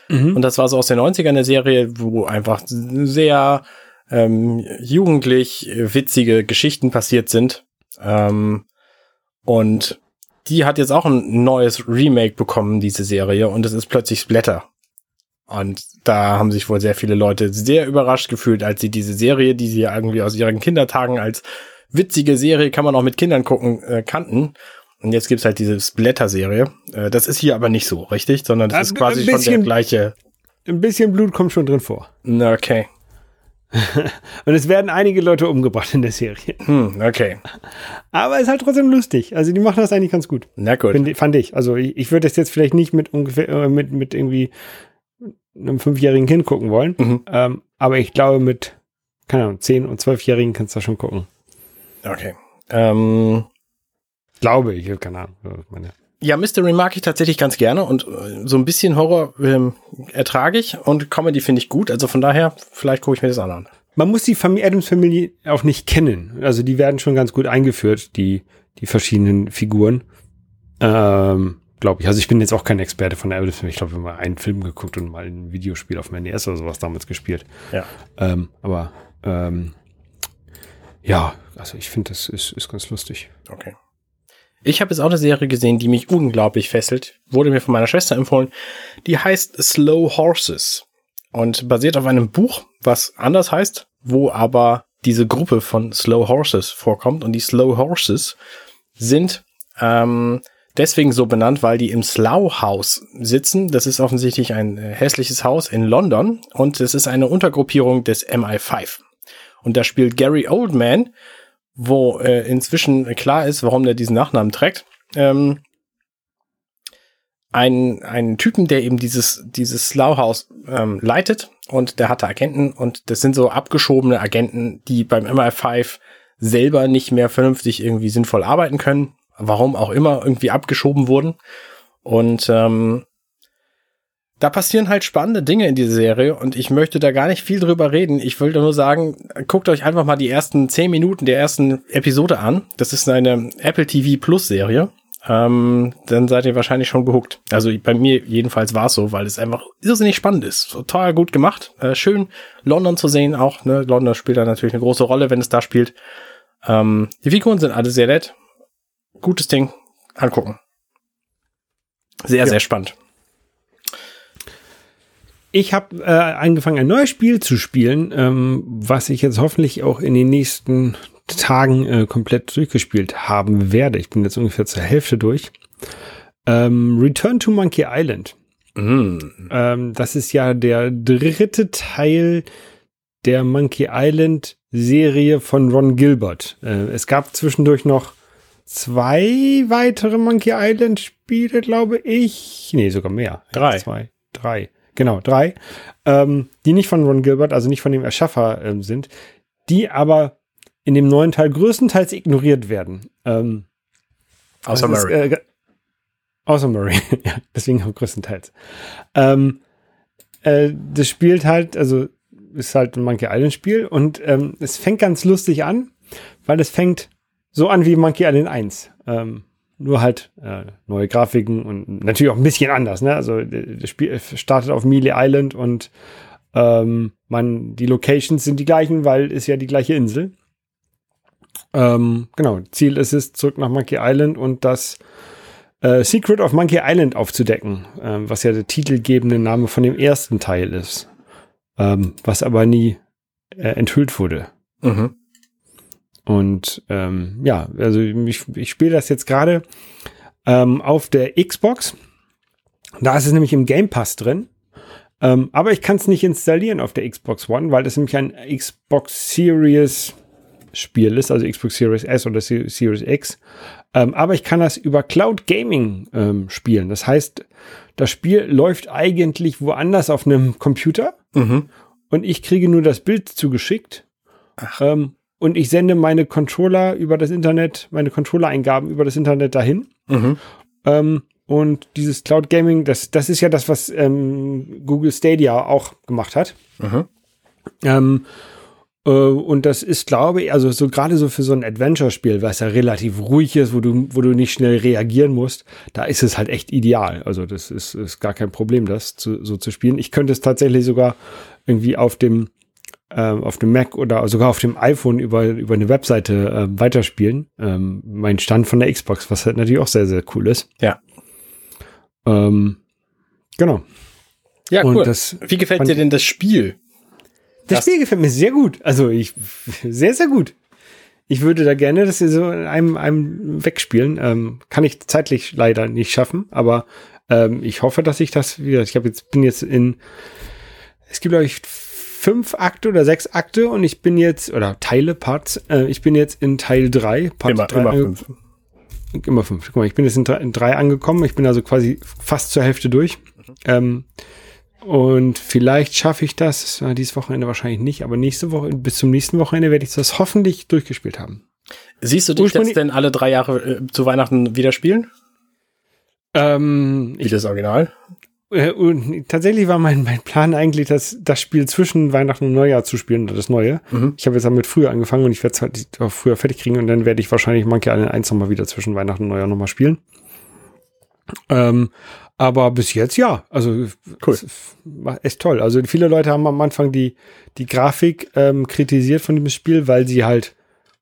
Mhm. Und das war so aus den 90ern eine Serie, wo einfach sehr ähm, jugendlich witzige Geschichten passiert sind. Ähm, und die hat jetzt auch ein neues Remake bekommen, diese Serie, und es ist plötzlich Splatter. Und da haben sich wohl sehr viele Leute sehr überrascht gefühlt, als sie diese Serie, die sie irgendwie aus ihren Kindertagen als witzige Serie, kann man auch mit Kindern gucken, äh, kannten. Und jetzt gibt's halt diese Splatter-Serie. Äh, das ist hier aber nicht so, richtig? Sondern das ist quasi bisschen, schon der gleiche. Ein bisschen Blut kommt schon drin vor. Okay. Und es werden einige Leute umgebracht in der Serie. Hm, okay. Aber es ist halt trotzdem lustig. Also die machen das eigentlich ganz gut. Na gut. Find, fand ich. Also ich, ich würde das jetzt vielleicht nicht mit ungefähr, äh, mit, mit irgendwie einem fünfjährigen Kind gucken wollen. Mhm. Ähm, aber ich glaube, mit, keine Ahnung, zehn- und zwölfjährigen kannst du schon gucken. Okay. Ähm, glaube ich, keine Ahnung. Meine ja, Mystery mag ich tatsächlich ganz gerne und äh, so ein bisschen Horror ähm, ertrage ich und Comedy finde ich gut. Also von daher, vielleicht gucke ich mir das an. Man muss die Familie, Adams Familie auch nicht kennen. Also die werden schon ganz gut eingeführt, die, die verschiedenen Figuren. Ähm, glaube ich. Also ich bin jetzt auch kein Experte von der Adams Family. Ich glaube, wir haben mal einen Film geguckt und mal ein Videospiel auf dem NES oder sowas damals gespielt. Ja. Ähm, aber ähm, ja, also ich finde, das ist, ist ganz lustig. Okay. Ich habe jetzt auch eine Serie gesehen, die mich unglaublich fesselt. Wurde mir von meiner Schwester empfohlen. Die heißt Slow Horses und basiert auf einem Buch, was anders heißt, wo aber diese Gruppe von Slow Horses vorkommt. Und die Slow Horses sind ähm, deswegen so benannt, weil die im Slough House sitzen. Das ist offensichtlich ein äh, hässliches Haus in London und es ist eine Untergruppierung des MI5. Und da spielt Gary Oldman, wo äh, inzwischen klar ist, warum der diesen Nachnamen trägt. Ähm, ein, ein Typen, der eben dieses, dieses Slough House ähm, leitet und der hatte Agenten und das sind so abgeschobene Agenten, die beim MI5 selber nicht mehr vernünftig irgendwie sinnvoll arbeiten können. Warum auch immer irgendwie abgeschoben wurden. Und ähm, da passieren halt spannende Dinge in dieser Serie und ich möchte da gar nicht viel drüber reden. Ich wollte nur sagen, guckt euch einfach mal die ersten zehn Minuten der ersten Episode an. Das ist eine Apple TV Plus Serie. Ähm, dann seid ihr wahrscheinlich schon gehuckt. Also bei mir jedenfalls war es so, weil es einfach irrsinnig spannend ist. Total gut gemacht. Äh, schön London zu sehen auch. Ne? London spielt da natürlich eine große Rolle, wenn es da spielt. Ähm, die Figuren sind alle sehr nett. Gutes Ding. Angucken. Sehr, ja. sehr spannend. Ich habe äh, angefangen, ein neues Spiel zu spielen, ähm, was ich jetzt hoffentlich auch in den nächsten Tagen äh, komplett durchgespielt haben werde. Ich bin jetzt ungefähr zur Hälfte durch. Ähm, Return to Monkey Island. Mm. Ähm, das ist ja der dritte Teil der Monkey Island Serie von Ron Gilbert. Äh, es gab zwischendurch noch zwei weitere Monkey Island Spiele, glaube ich. Nee, sogar mehr. Drei. Zwei, drei genau, drei, ähm, die nicht von Ron Gilbert, also nicht von dem Erschaffer ähm, sind, die aber in dem neuen Teil größtenteils ignoriert werden. Ähm, außer Murray. Äh, außer Murray, [laughs] ja, deswegen auch größtenteils. Ähm, äh, das spielt halt, also ist halt ein Monkey Island Spiel und ähm, es fängt ganz lustig an, weil es fängt so an wie Monkey Island 1. Ähm, nur halt äh, neue Grafiken und natürlich auch ein bisschen anders. Ne? Also das Spiel startet auf Mealy Island und ähm, man, die Locations sind die gleichen, weil ist ja die gleiche Insel. Ähm, genau, Ziel ist es, zurück nach Monkey Island und das äh, Secret of Monkey Island aufzudecken, ähm, was ja der titelgebende Name von dem ersten Teil ist, ähm, was aber nie äh, enthüllt wurde. Mhm. Und ähm, ja, also ich, ich spiele das jetzt gerade ähm, auf der Xbox. Da ist es nämlich im Game Pass drin. Ähm, aber ich kann es nicht installieren auf der Xbox One, weil das nämlich ein Xbox Series Spiel ist, also Xbox Series S oder Series X. Ähm, aber ich kann das über Cloud Gaming ähm, spielen. Das heißt, das Spiel läuft eigentlich woanders auf einem Computer mhm. und ich kriege nur das Bild zugeschickt. Ähm, und ich sende meine Controller über das Internet, meine Controller-Eingaben über das Internet dahin. Mhm. Ähm, und dieses Cloud Gaming, das, das ist ja das, was ähm, Google Stadia auch gemacht hat. Mhm. Ähm, äh, und das ist, glaube ich, also so gerade so für so ein Adventure-Spiel, was ja relativ ruhig ist, wo du, wo du nicht schnell reagieren musst, da ist es halt echt ideal. Also das ist, ist gar kein Problem, das zu, so zu spielen. Ich könnte es tatsächlich sogar irgendwie auf dem auf dem Mac oder sogar auf dem iPhone über, über eine Webseite äh, weiterspielen. Ähm, mein Stand von der Xbox, was halt natürlich auch sehr, sehr cool ist. Ja. Ähm, genau. Ja, cool. Das Wie gefällt dir denn das Spiel? Das, das Spiel gefällt mir sehr gut. Also ich, sehr, sehr gut. Ich würde da gerne das so in einem, einem wegspielen. Ähm, kann ich zeitlich leider nicht schaffen, aber ähm, ich hoffe, dass ich das wieder. Ich habe jetzt bin jetzt in. Es gibt glaube ich fünf Akte oder sechs Akte und ich bin jetzt, oder Teile, Parts, äh, ich bin jetzt in Teil drei. Part immer, drei immer fünf. Immer fünf. Guck mal, ich bin jetzt in drei, in drei angekommen. Ich bin also quasi fast zur Hälfte durch. Mhm. Ähm, und vielleicht schaffe ich das, das dieses Wochenende wahrscheinlich nicht, aber nächste Woche, bis zum nächsten Wochenende werde ich das hoffentlich durchgespielt haben. Siehst du dich jetzt denn alle drei Jahre äh, zu Weihnachten wieder spielen? Ähm, Wie das Original? Äh, und tatsächlich war mein, mein Plan eigentlich, das, das Spiel zwischen Weihnachten und Neujahr zu spielen, das neue. Mhm. Ich habe jetzt damit früher angefangen und ich werde es halt auch früher fertig kriegen und dann werde ich wahrscheinlich Monkey Island 1 nochmal wieder zwischen Weihnachten und Neujahr nochmal spielen. Ähm, aber bis jetzt ja, also cool. ist toll. Also viele Leute haben am Anfang die, die Grafik ähm, kritisiert von dem Spiel, weil sie halt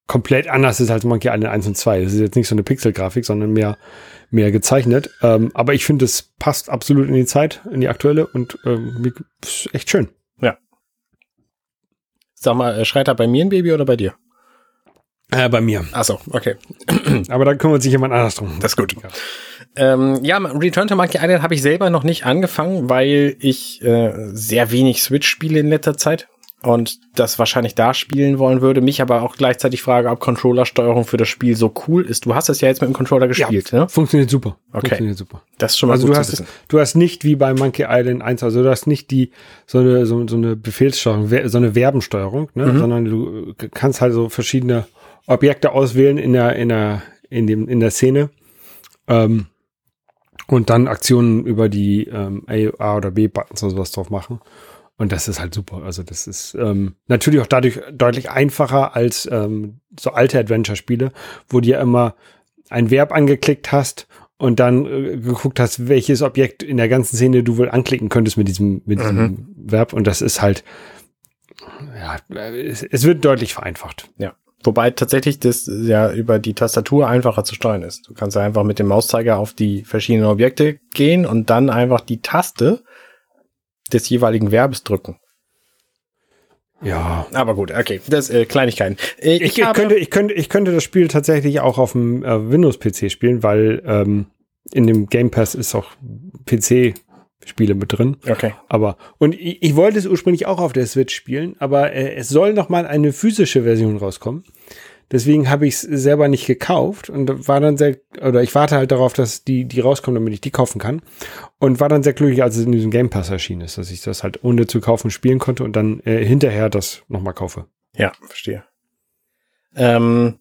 komplett anders ist als Monkey Island 1 und 2. Das ist jetzt nicht so eine Pixel-Grafik, sondern mehr mehr gezeichnet. Ähm, aber ich finde, es passt absolut in die Zeit, in die aktuelle und ähm, echt schön. Ja. Sag mal, äh, schreit er bei mir ein Baby oder bei dir? Äh, bei mir. Achso, okay. [clears throat] Aber da kümmert sich jemand anders drum. Das ist gut. Ja, ähm, ja Return to Monkey Island habe ich selber noch nicht angefangen, weil ich äh, sehr wenig Switch spiele in letzter Zeit. Und das wahrscheinlich da spielen wollen würde, mich aber auch gleichzeitig frage, ob Controllersteuerung für das Spiel so cool ist. Du hast es ja jetzt mit dem Controller gespielt, ja, ne? Funktioniert super. Okay. Funktioniert super. Das ist schon mal also gut du hast, du hast nicht wie bei Monkey Island 1, also du hast nicht die so eine, so, so eine Befehlssteuerung, so eine Verbensteuerung, ne? Mhm. sondern du kannst halt so verschiedene Objekte auswählen in der, in der, in dem, in der Szene. Ähm, und dann Aktionen über die ähm, A oder B-Buttons oder sowas drauf machen. Und das ist halt super. Also das ist ähm, natürlich auch dadurch deutlich einfacher als ähm, so alte Adventure-Spiele, wo du ja immer ein Verb angeklickt hast und dann äh, geguckt hast, welches Objekt in der ganzen Szene du wohl anklicken könntest mit diesem, mit diesem mhm. Verb. Und das ist halt, ja, es, es wird deutlich vereinfacht. Ja. Wobei tatsächlich das ja über die Tastatur einfacher zu steuern ist. Du kannst ja einfach mit dem Mauszeiger auf die verschiedenen Objekte gehen und dann einfach die Taste des jeweiligen Verbes drücken. Ja. Aber gut, okay. Das äh, Kleinigkeiten. Ich, ich, ich könnte, ich, könnte, ich könnte das Spiel tatsächlich auch auf dem äh, Windows-PC spielen, weil ähm, in dem Game Pass ist auch PC-Spiele mit drin. Okay. Aber, und ich, ich wollte es ursprünglich auch auf der Switch spielen, aber äh, es soll noch mal eine physische Version rauskommen. Deswegen habe ich es selber nicht gekauft und war dann sehr, oder ich warte halt darauf, dass die, die rauskommen, damit ich die kaufen kann. Und war dann sehr glücklich, als es in diesem Game Pass erschienen ist, dass ich das halt ohne zu kaufen spielen konnte und dann äh, hinterher das nochmal kaufe. Ja, verstehe. Ähm,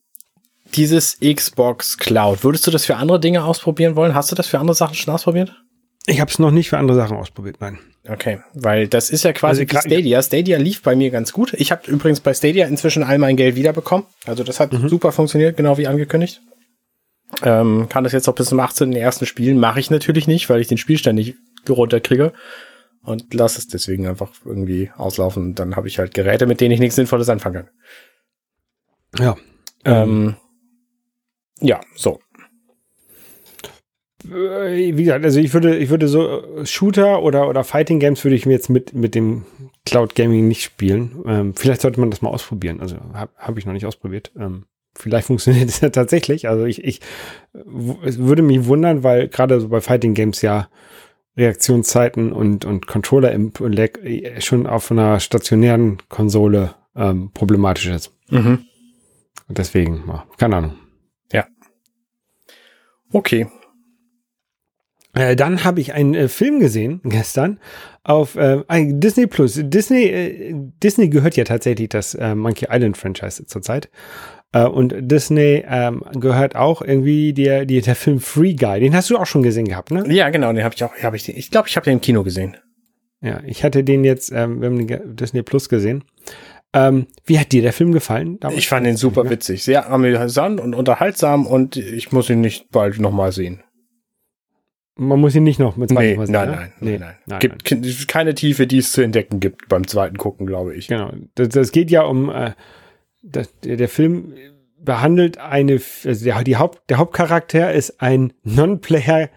dieses Xbox Cloud, würdest du das für andere Dinge ausprobieren wollen? Hast du das für andere Sachen schon ausprobiert? Ich habe es noch nicht für andere Sachen ausprobiert, nein. Okay, weil das ist ja quasi also Stadia. Stadia lief bei mir ganz gut. Ich habe übrigens bei Stadia inzwischen all mein Geld wiederbekommen. Also das hat mhm. super funktioniert, genau wie angekündigt. Ähm, kann das jetzt auch bis zum 18. ersten spielen. Mache ich natürlich nicht, weil ich den Spielstand nicht runterkriege. Und lasse es deswegen einfach irgendwie auslaufen. Und dann habe ich halt Geräte, mit denen ich nichts Sinnvolles anfangen kann. Ja. Ähm, ja, so. Wie gesagt, also ich würde, ich würde so äh, Shooter oder, oder Fighting Games würde ich mir jetzt mit, mit dem Cloud Gaming nicht spielen. Ähm, vielleicht sollte man das mal ausprobieren. Also habe hab ich noch nicht ausprobiert. Ähm, vielleicht [laughs] funktioniert es ja tatsächlich. Also ich, ich würde mich wundern, weil gerade so bei Fighting Games ja Reaktionszeiten und, und Controller im Lag äh, schon auf einer stationären Konsole ähm, problematisch ist. Mhm. Deswegen, keine Ahnung. Ja. Okay. Äh, dann habe ich einen äh, Film gesehen [laughs] gestern auf äh, Disney Plus. Disney, äh, Disney gehört ja tatsächlich das äh, Monkey Island Franchise zurzeit. Und Disney ähm, gehört auch irgendwie der, der, der Film Free Guy. Den hast du auch schon gesehen gehabt, ne? Ja, genau, den habe ich auch. Hab ich ich glaube, ich habe den im Kino gesehen. Ja, ich hatte den jetzt, ähm, wir haben den Disney Plus gesehen. Ähm, wie hat dir der Film gefallen? Damals? Ich fand ihn super witzig, sehr amüsant und unterhaltsam und ich muss ihn nicht bald nochmal sehen. Man muss ihn nicht noch mit nee, Mal sehen. Nein, nein, nee, nein, nein. Gibt nein. keine Tiefe, die es zu entdecken gibt beim zweiten Gucken, glaube ich. Genau. Das, das geht ja um, äh, das, der, der Film behandelt eine, also der, die Haupt, der Hauptcharakter ist ein Non-Player,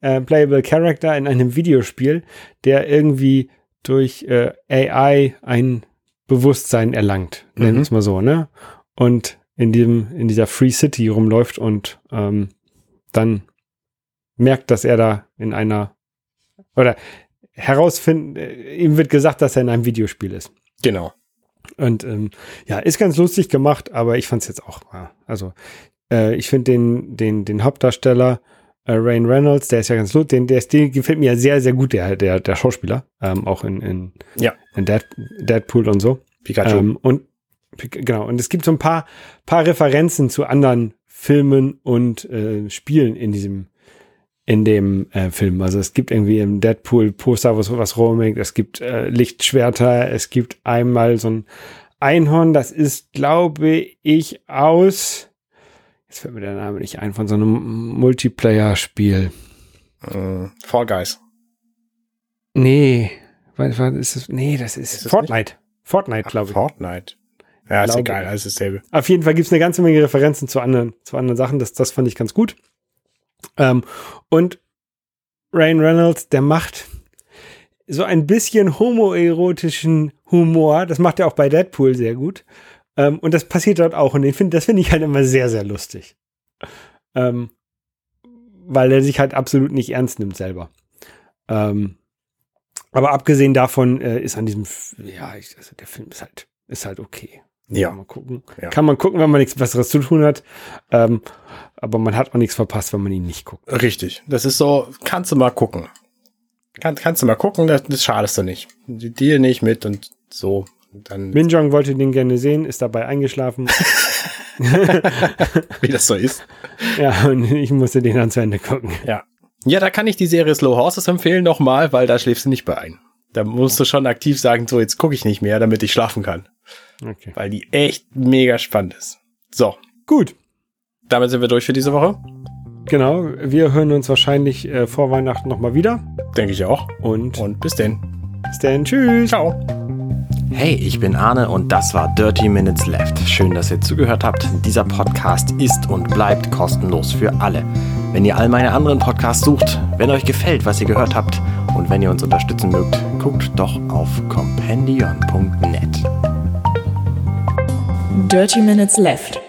äh, Playable Character in einem Videospiel, der irgendwie durch äh, AI ein Bewusstsein erlangt, mhm. nennen wir es mal so, ne? Und in diesem, in dieser Free City rumläuft und ähm, dann merkt, dass er da in einer oder herausfinden, äh, ihm wird gesagt, dass er in einem Videospiel ist. Genau. Und ähm, ja, ist ganz lustig gemacht, aber ich fand es jetzt auch, ja, also äh, ich finde den, den, den Hauptdarsteller äh, Rain Reynolds, der ist ja ganz lustig, den, der, der gefällt mir ja sehr, sehr gut, der, der, der Schauspieler, ähm, auch in, in, ja. in Dead, Deadpool und so. Pikachu. Ähm, und genau, und es gibt so ein paar, paar Referenzen zu anderen Filmen und äh, Spielen in diesem in dem äh, Film. Also es gibt irgendwie im Deadpool-Poster was, was rumhängt, es gibt äh, Lichtschwerter, es gibt einmal so ein Einhorn, das ist, glaube ich, aus, jetzt fällt mir der Name nicht ein, von so einem Multiplayer-Spiel. Uh, Fall Guys. Nee, was, was ist das? Nee, das ist, ist das Fortnite. Nicht? Fortnite, glaube ich. Fortnite. Ja, ist egal, alles dasselbe. Auf jeden Fall gibt es eine ganze Menge Referenzen zu anderen, zu anderen Sachen. Das, das fand ich ganz gut. Ähm, und Ryan Reynolds, der macht so ein bisschen homoerotischen Humor. Das macht er auch bei Deadpool sehr gut. Ähm, und das passiert dort auch. Und den find, das finde ich halt immer sehr, sehr lustig. Ähm, weil er sich halt absolut nicht ernst nimmt selber. Ähm, Aber abgesehen davon äh, ist an diesem, ja, ich, also der Film ist halt, ist halt okay. Ja. Kann man gucken. Ja. Kann man gucken, wenn man nichts Besseres zu tun hat. Ähm, aber man hat auch nichts verpasst, wenn man ihn nicht guckt. Richtig. Das ist so, kannst du mal gucken. Kann, kannst du mal gucken, das, das schadest du nicht. Dir nicht mit und so. Dann, Minjong wollte den gerne sehen, ist dabei eingeschlafen. [laughs] [laughs] wie das so ist. ja, und ich musste den dann zu Ende gucken. Ja. Ja, da kann ich die Serie Slow Horses empfehlen nochmal, weil da schläfst du nicht bei ein. Da musst du schon aktiv sagen, so, jetzt gucke ich nicht mehr, damit ich schlafen kann. Okay. Weil die echt mega spannend ist. So, Gut. damit sind wir durch für diese Woche. Genau. Wir hören uns wahrscheinlich äh, vor Weihnachten nochmal wieder. Denke ich auch. Und Und bis denn. bis dann. Tschüss. Ciao. Hey, ich bin Arne und das war Dirty Minutes Left. Schön, dass ihr zugehört habt. Dieser Podcast ist und bleibt kostenlos für alle. Wenn ihr all meine anderen Podcasts sucht, wenn euch gefällt, was ihr gehört habt und wenn ihr uns unterstützen mögt, guckt doch auf compendion.net. Dirty Minutes Left.